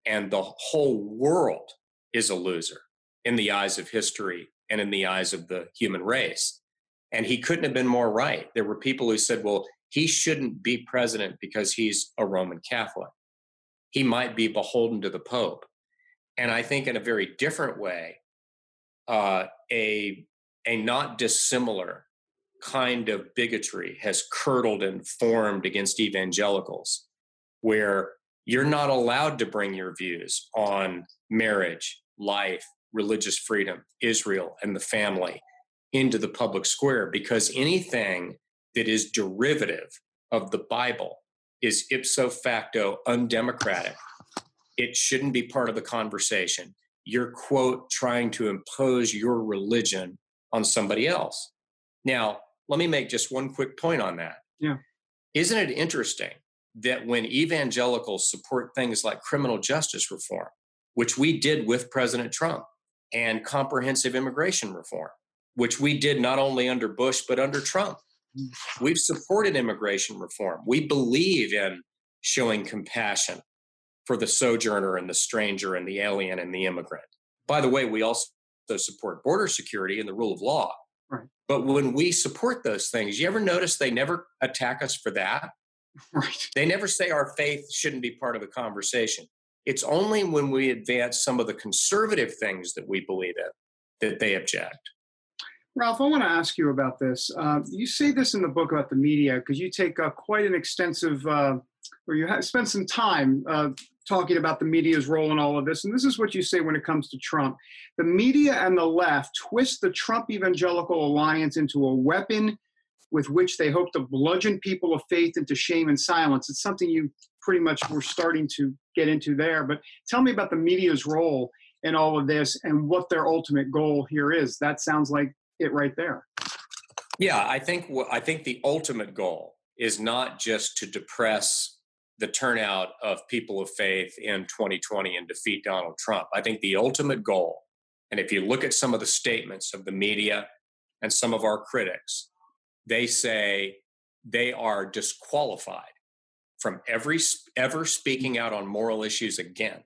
[SPEAKER 6] And the whole world is a loser in the eyes of history and in the eyes of the human race. And he couldn't have been more right. There were people who said, well, he shouldn't be president because he's a Roman Catholic. He might be beholden to the Pope. And I think in a very different way, uh, a, a not dissimilar kind of bigotry has curdled and formed against evangelicals, where you're not allowed to bring your views on marriage, life, religious freedom, Israel, and the family into the public square because anything that is derivative of the Bible is ipso facto undemocratic. It shouldn't be part of the conversation. You're, quote, trying to impose your religion on somebody else. Now, let me make just one quick point on that.
[SPEAKER 2] Yeah.
[SPEAKER 6] Isn't it interesting that when evangelicals support things like criminal justice reform, which we did with President Trump, and comprehensive immigration reform, which we did not only under Bush, but under Trump, We've supported immigration reform. We believe in showing compassion for the sojourner and the stranger and the alien and the immigrant. By the way, we also support border security and the rule of law.
[SPEAKER 2] Right.
[SPEAKER 6] But when we support those things, you ever notice they never attack us for that?
[SPEAKER 2] Right.
[SPEAKER 6] They never say our faith shouldn't be part of the conversation. It's only when we advance some of the conservative things that we believe in that they object.
[SPEAKER 2] Ralph, I want to ask you about this. Uh, you say this in the book about the media because you take uh, quite an extensive, uh, or you have spent some time uh,
[SPEAKER 7] talking about the media's role in all of this, and this is what you say when it comes to Trump. The media and the left twist the Trump evangelical alliance into a weapon with which they hope to bludgeon people of faith into shame and silence. It's something you pretty much were starting to get into there. But tell me about the media's role in all of this and what their ultimate goal here is. That sounds like it right there.
[SPEAKER 6] Yeah, I think I think the ultimate goal is not just to depress the turnout of people of faith in 2020 and defeat Donald Trump. I think the ultimate goal, and if you look at some of the statements of the media and some of our critics, they say they are disqualified from every ever speaking out on moral issues again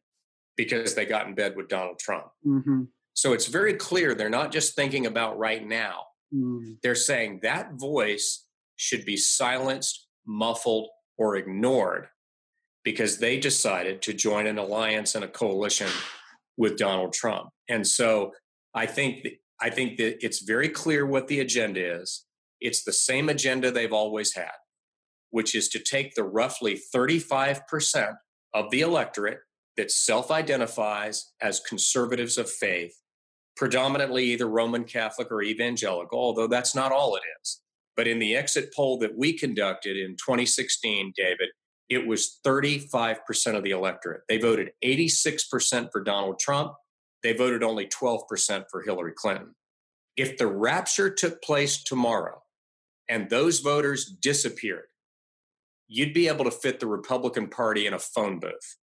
[SPEAKER 6] because they got in bed with Donald Trump. Mm-hmm. So it's very clear they're not just thinking about right now. Mm. They're saying that voice should be silenced, muffled, or ignored because they decided to join an alliance and a coalition with Donald Trump. And so I think that, I think that it's very clear what the agenda is. It's the same agenda they've always had, which is to take the roughly 35% of the electorate that self identifies as conservatives of faith, predominantly either Roman Catholic or evangelical, although that's not all it is. But in the exit poll that we conducted in 2016, David, it was 35% of the electorate. They voted 86% for Donald Trump. They voted only 12% for Hillary Clinton. If the rapture took place tomorrow and those voters disappeared, you'd be able to fit the Republican Party in a phone booth.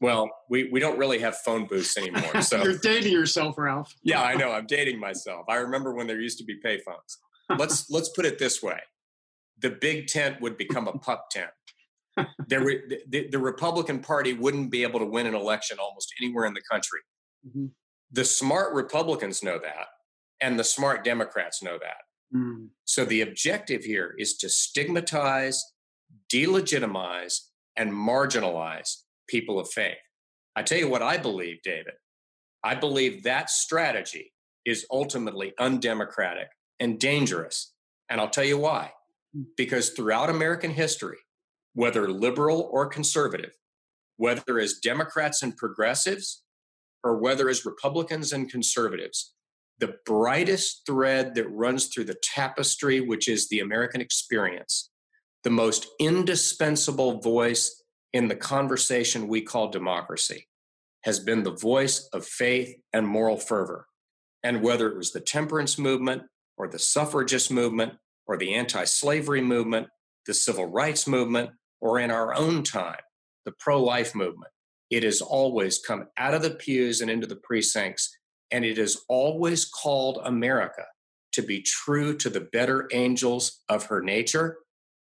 [SPEAKER 6] Well, we, we don't really have phone booths anymore. So
[SPEAKER 7] you're dating yourself, Ralph.
[SPEAKER 6] Yeah, I know. I'm dating myself. I remember when there used to be payphones. Let's let's put it this way: the big tent would become a pup tent there were, the, the, Republican Party wouldn't be able to win an election almost anywhere in the country. Mm-hmm. The smart Republicans know that, and the smart Democrats know that. Mm. So the objective here is to stigmatize, delegitimize, and marginalize people of faith. I tell you what I believe, David. I believe that strategy is ultimately undemocratic and dangerous. And I'll tell you why. Hmm. Because throughout American history, whether liberal or conservative, whether as Democrats and progressives, or whether as Republicans and conservatives, the brightest thread that runs through the tapestry, which is the American experience, the most indispensable voice in the conversation we call democracy, has been the voice of faith and moral fervor. And whether it was the temperance movement, or the suffragist movement, or the anti slavery movement, the civil rights movement, or in our own time, the pro life movement, it has always come out of the pews and into the precincts, and it has always called America to be true to the better angels of her nature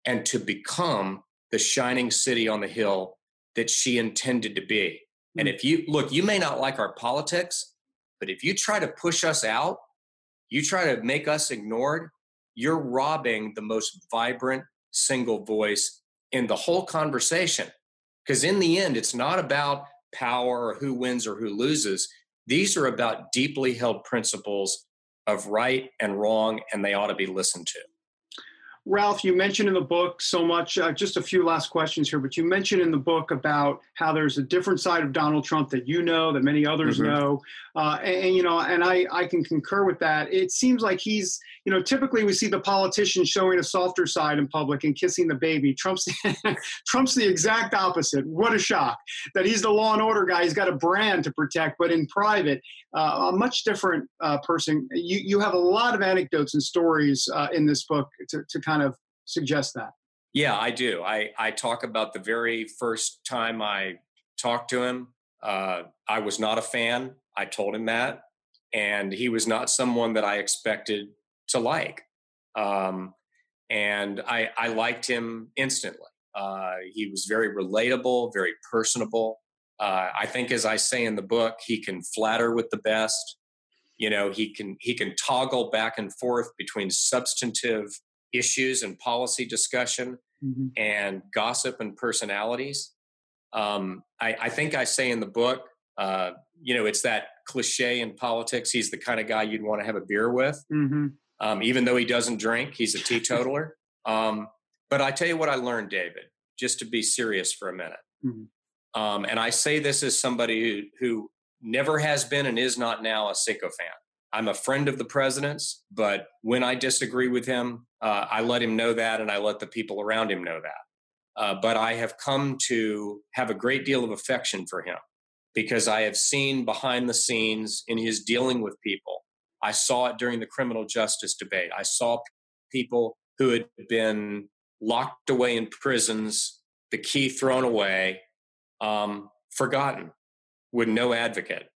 [SPEAKER 6] and to become the shining city on the hill that she intended to be. And hmm. if you look, you may not like our politics, but if you try to push us out, you try to make us ignored, you're robbing the most vibrant single voice in the whole conversation. Because in the end, it's not about power or who wins or who loses. These are about deeply held principles of right and wrong, and they ought to be listened to.
[SPEAKER 7] Ralph, you mentioned in the book so much, uh, just a few last questions here, but you mentioned in the book about how there's a different side of Donald Trump that you know, that many others mm-hmm. know. Uh, and, and, you know, and I, I can concur with that. It seems like he's, you know, typically we see the politician showing a softer side in public and kissing the baby. Trump's, Trump's the exact opposite. What a shock that he's the law and order guy. He's got a brand to protect, but in private, uh, a much different uh, person. You, you have a lot of anecdotes and stories uh, in this book to, to kind of suggest that.
[SPEAKER 6] Yeah, I do. I, I talk about the very first time I talked to him. Uh, I was not a fan. I told him that. And he was not someone that I expected to like. Um, and I, I liked him instantly. Uh, he was very relatable, very personable. Uh, I think, as I say in the book, he can flatter with the best. You know, he can he can toggle back and forth between substantive issues and policy discussion mm-hmm. and gossip and personalities. Um, I, I, think I say in the book, uh, you know, it's that cliche in politics. He's the kind of guy you'd want to have a beer with, mm-hmm. um, even though he doesn't drink. He's a teetotaler. um, but I tell you what I learned, David, just to be serious for a minute. Mm-hmm. Um, and I say this as somebody who, who never has been and is not now a fan. I'm a friend of the president's, but when I disagree with him, uh, I let him know that and I let the people around him know that. Uh, but I have come to have a great deal of affection for him because I have seen behind the scenes in his dealing with people. I saw it during the criminal justice debate. I saw people who had been locked away in prisons, the key thrown away, um, forgotten, with no advocate.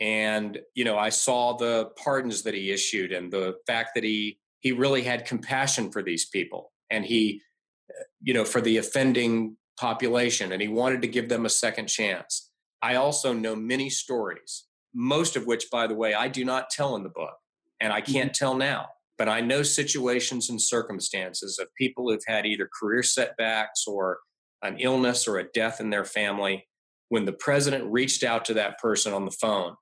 [SPEAKER 6] And you know, I saw the pardons that he issued, and the fact that he he really had compassion for these people, and he, you know, for the offending population, and he wanted to give them a second chance. I also know many stories, most of which, by the way, I do not tell in the book, and I can't mm-hmm. tell now. But I know situations and circumstances of people who've had either career setbacks or an illness or a death in their family when the president reached out to that person on the phone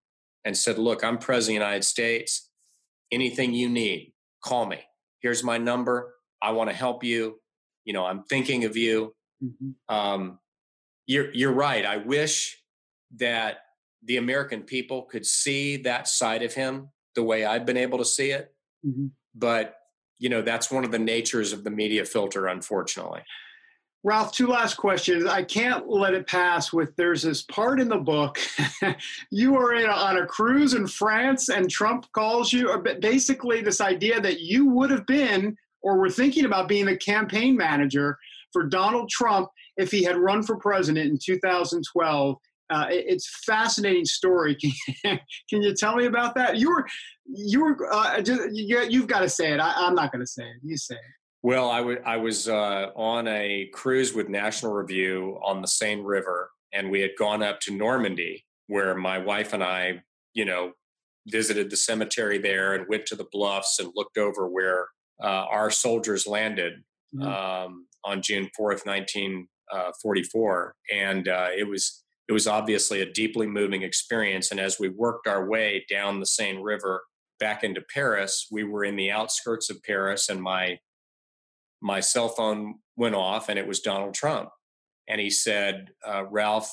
[SPEAKER 6] and said, Look, I'm president of the United States. Anything you need, call me. Here's my number. I want to help you. You know, I'm thinking of you. Mm-hmm. Um, you're, you're right. I wish that the American people could see that side of him the way I've been able to see it. Mm-hmm. But, you know, that's one of the natures of the media filter, unfortunately.
[SPEAKER 2] Ralph, two last questions. I can't let it pass with there's this part in the book. you are in, on a cruise in France, and Trump calls you, Or basically, this idea that you would have been or were thinking about being a campaign manager for Donald Trump if he had run for president in 2012. Uh, it's fascinating story. Can, you tell me about that? You were, you were, uh, you, have got to say it. I, I'm not going to say it. You say it.
[SPEAKER 6] Well, I, w- I was uh, on a cruise with National Review on the Seine River, and we had gone up to Normandy, where my wife and I, you know, visited the cemetery there and went to the bluffs and looked over where uh, our soldiers landed mm-hmm. um, on June fourth, nineteen uh, and uh, it was it was obviously a deeply moving experience. And as we worked our way down the Seine River back into Paris, we were in the outskirts of Paris, and my my cell phone went off and it was Donald Trump. And he said, uh, Ralph,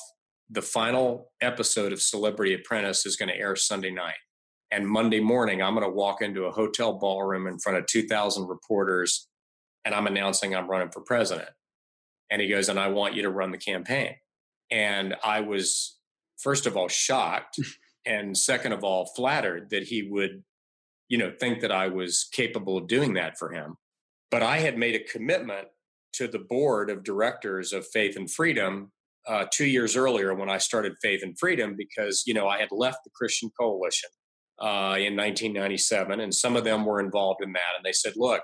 [SPEAKER 6] the final episode of Celebrity Apprentice is going to air Sunday night. And Monday morning, I'm going to walk into a hotel ballroom in front of 2,000 reporters and I'm announcing I'm running for president. And he goes, and I want you to run the campaign. And I was, first of all, shocked. and second of all, flattered that he would, you know, think that I was capable of doing that for him. But I had made a commitment to the board of directors of Faith and Freedom uh, two years earlier when I started Faith and Freedom because, you know, I had left the Christian Coalition uh, in 1997 and some of them were involved in that. And they said, look,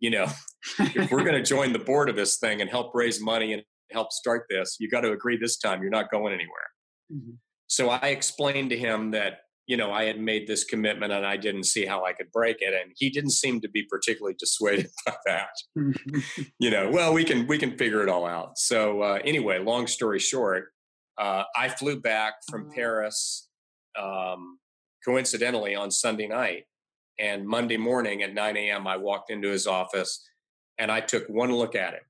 [SPEAKER 6] you know, if we're going to join the board of this thing and help raise money and help start this, you got to agree this time you're not going anywhere. Mm-hmm. So I explained to him that you know, I had made this commitment and I didn't see how I could break it. And he didn't seem to be particularly dissuaded by that. you know, well, we can we can figure it all out. So uh, anyway, long story short, uh, I flew back from Paris um, coincidentally on Sunday night, and Monday morning at 9 a.m. I walked into his office and I took one look at him,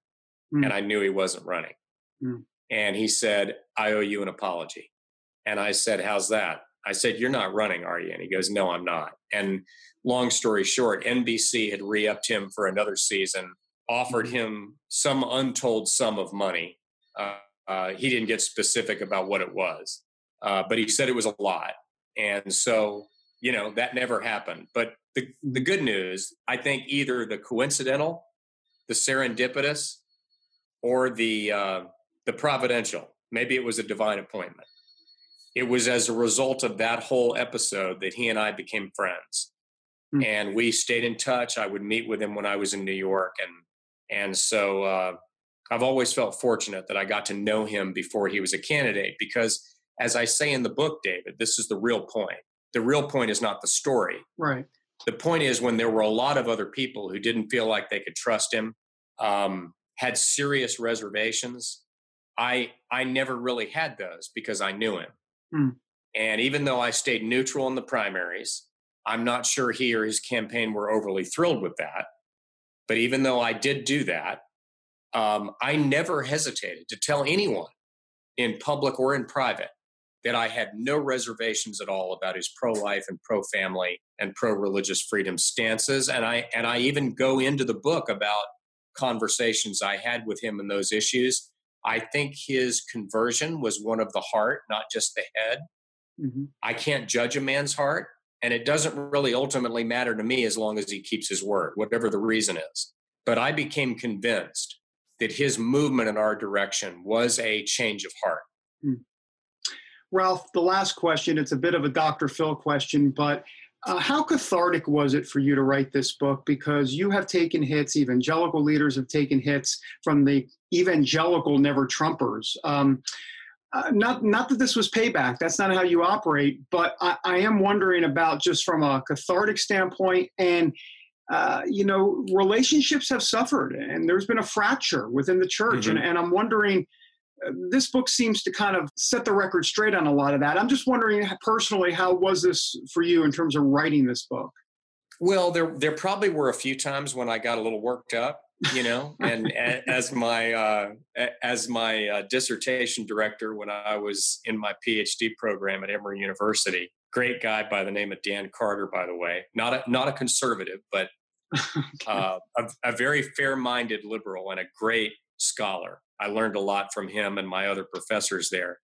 [SPEAKER 6] mm. and I knew he wasn't running. Mm. And he said, "I owe you an apology." And I said, "How's that?" I said, You're not running, are you? And he goes, No, I'm not. And long story short, NBC had re upped him for another season, offered him some untold sum of money. Uh, uh, he didn't get specific about what it was, uh, but he said it was a lot. And so, you know, that never happened. But the, the good news, I think either the coincidental, the serendipitous, or the, uh, the providential, maybe it was a divine appointment it was as a result of that whole episode that he and I became friends. Mm-hmm. And we stayed in touch. I would meet with him when I was in New York. And, and so uh, I've always felt fortunate that I got to know him before he was a candidate because, as I say in the book, David, this is the real point. The real point is not the story.
[SPEAKER 2] Right.
[SPEAKER 6] The point is when there were a lot of other people who didn't feel like they could trust him, um, had serious reservations. I I never really had those because I knew him. Hmm. And even though I stayed neutral in the primaries, I'm not sure he or his campaign were overly thrilled with that. But even though I did do that, um, I never hesitated to tell anyone in public or in private, that I had no reservations at all about his pro-life and pro-family and pro-religious freedom stances. And I and I even go into the book about conversations I had with him in those issues. I think his conversion was one of the heart, not just the head. Mm-hmm. I can't judge a man's heart, and it doesn't really ultimately matter to me as long as he keeps his word, whatever the reason is. But I became convinced that his movement in our direction was a change of heart. Mm.
[SPEAKER 2] Ralph, the last question, it's a bit of a Dr. Phil question, but uh, how cathartic was it for you to write this book? Because you have taken hits, evangelical leaders have taken hits from the evangelical never Trumpers. Um, uh, not, not that this was payback, that's not how you operate, but I, I am wondering about just from a cathartic standpoint and uh, you know, relationships have suffered and there's been a fracture within the church. Mm-hmm. And, and I'm wondering, this book seems to kind of set the record straight on a lot of that. I'm just wondering personally, how was this for you in terms of writing this book?
[SPEAKER 6] Well, there there probably were a few times when I got a little worked up, you know, and as my uh, as my uh, dissertation director when I was in my PhD program at Emory University, great guy by the name of Dan Carter, by the way, not a not a conservative, but okay. uh, a, a very fair minded liberal and a great scholar. I learned a lot from him and my other professors there.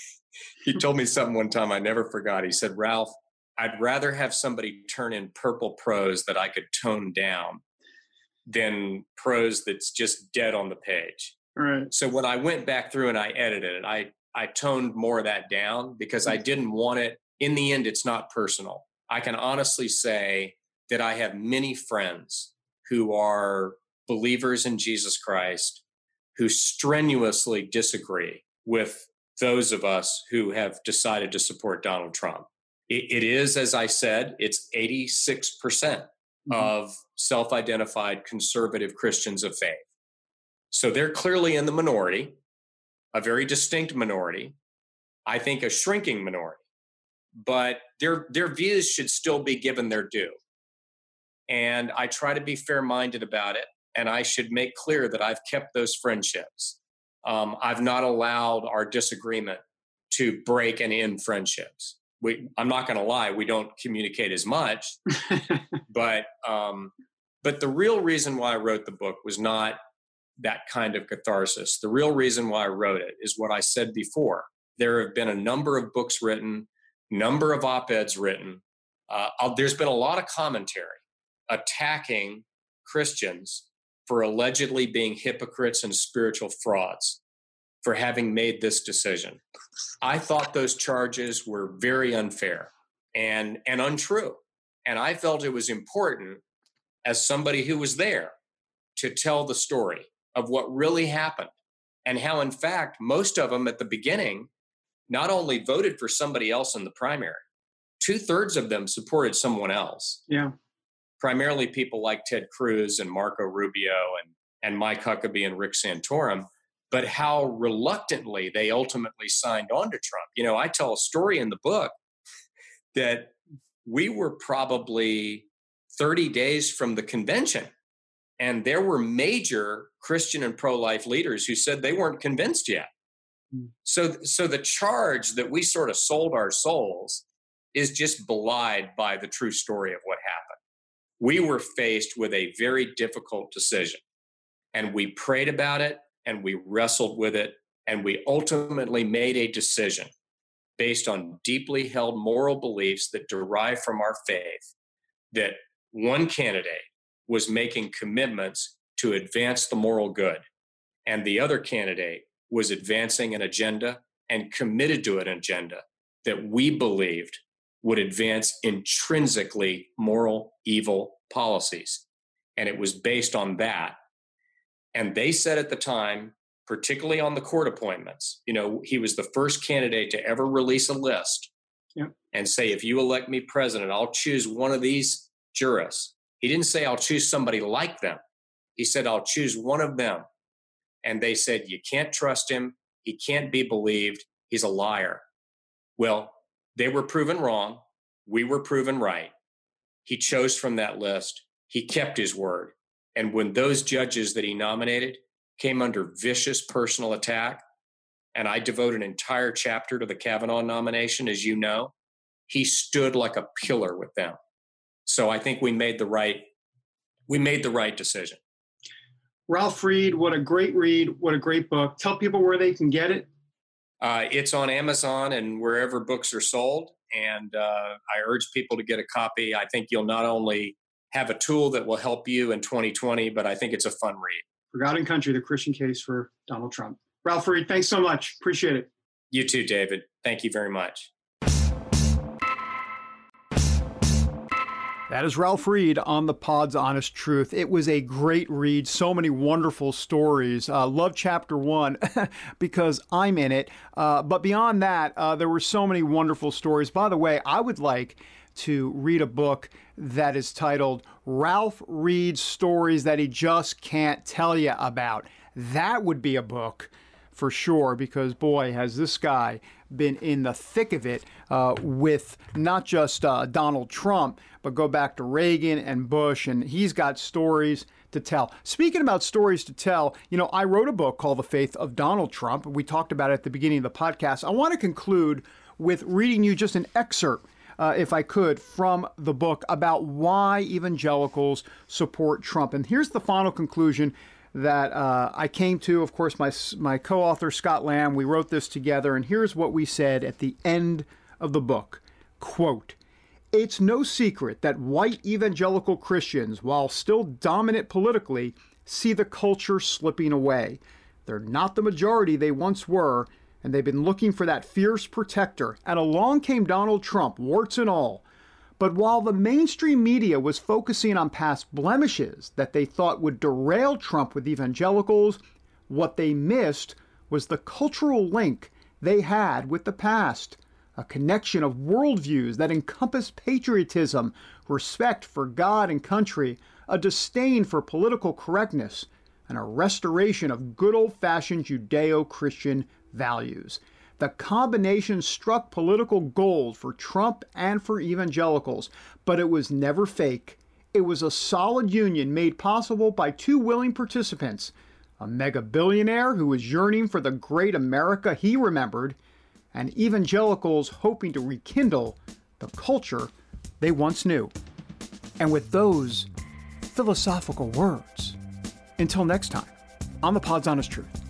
[SPEAKER 6] he told me something one time I never forgot. He said, Ralph, I'd rather have somebody turn in purple prose that I could tone down than prose that's just dead on the page.
[SPEAKER 2] Right.
[SPEAKER 6] So when I went back through and I edited it, I I toned more of that down because I mm-hmm. didn't want it. In the end, it's not personal. I can honestly say that I have many friends who are believers in Jesus Christ who strenuously disagree with those of us who have decided to support Donald Trump. it, it is, as I said, it's 86% mm-hmm. of self identified conservative Christians of faith. So they're clearly in the minority, a very distinct minority, I think a shrinking minority, but their, their views should still be given their due. And I try to be fair minded about it and I should make clear that I've kept those friendships. Um, I've not allowed our disagreement to break and end friendships. We, I'm not going to lie, we don't communicate as much, but um, but the real reason why I wrote the book was not that kind of catharsis. The real reason why I wrote it is what I said before. There have been a number of books written, number of op-eds written. Uh, there's been a lot of commentary attacking Christians for allegedly being hypocrites and spiritual frauds for having made this decision. I thought those charges were very unfair and, and untrue. And I felt it was important as somebody who was there to tell the story of what really happened and how, in fact, most of them at the beginning not only voted for somebody else in the primary, two thirds of them supported someone else.
[SPEAKER 2] Yeah
[SPEAKER 6] primarily people like Ted Cruz and Marco Rubio and, and Mike Huckabee and Rick Santorum, but how reluctantly they ultimately signed on to Trump. You know, I tell a story in the book that we were probably 30 days from the convention. And there were major Christian and pro life leaders who said they weren't convinced yet. Hmm. So, so the charge that we sort of sold our souls is just belied by the true story of what happened we were faced with a very difficult decision. And we prayed about it and we wrestled with it. And we ultimately made a decision based on deeply held moral beliefs that derive from our faith that one candidate was making commitments to advance the moral good, and the other candidate was advancing an agenda and committed to an agenda that we believed would advance intrinsically moral evil policies. And it was based on that. And they said at the time, particularly on the court appointments, you know, he was the first candidate to ever release a list and say, if you elect me president, I'll choose one of these jurists. He didn't say, I'll choose somebody like them. He said, I'll choose one of them. And they said, you can't trust him. He can't be believed. He's a liar. Well, they were proven wrong. We were proven right. He chose from that list. He kept his word. And when those judges that he nominated came under vicious personal attack, and I devote an entire chapter to the Kavanaugh nomination, as you know, he stood like a pillar with them. So I think we made the right we made the right decision.
[SPEAKER 7] Ralph Reed, what a great read! What a great book. Tell people where they can get it.
[SPEAKER 6] Uh, it's on Amazon and wherever books are sold. And uh, I urge people to get a copy. I think you'll not only have a tool that will help you in 2020, but I think it's a fun read.
[SPEAKER 7] For God and Country, the Christian case for Donald Trump. Ralph Reed, thanks so much. Appreciate it.
[SPEAKER 6] You too, David. Thank you very much.
[SPEAKER 7] That is Ralph Reed on the Pod's Honest Truth. It was a great read. So many wonderful stories. Uh, love chapter one because I'm in it. Uh, but beyond that, uh, there were so many wonderful stories. By the way, I would like to read a book that is titled Ralph Reed's Stories That He Just Can't Tell You About. That would be a book for sure because, boy, has this guy been in the thick of it uh, with not just uh, Donald Trump, but go back to Reagan and Bush, and he's got stories to tell. Speaking about stories to tell, you know, I wrote a book called The Faith of Donald Trump. We talked about it at the beginning of the podcast. I want to conclude with reading you just an excerpt. Uh, if I could, from the book about why evangelicals support Trump. And here's the final conclusion that uh, I came to. Of course, my my co-author Scott Lamb. We wrote this together, and here's what we said at the end of the book: "Quote." It's no secret that white evangelical Christians, while still dominant politically, see the culture slipping away. They're not the majority they once were, and they've been looking for that fierce protector. And along came Donald Trump, warts and all. But while the mainstream media was focusing on past blemishes that they thought would derail Trump with evangelicals, what they missed was the cultural link they had with the past a connection of worldviews that encompass patriotism, respect for God and country, a disdain for political correctness, and a restoration of good old fashioned Judeo Christian values. The combination struck political gold for Trump and for evangelicals, but it was never fake. It was a solid union made possible by two willing participants a mega billionaire who was yearning for the great America he remembered, and evangelicals hoping to rekindle the culture they once knew. And with those philosophical words, until next time, on the Pod's Honest Truth.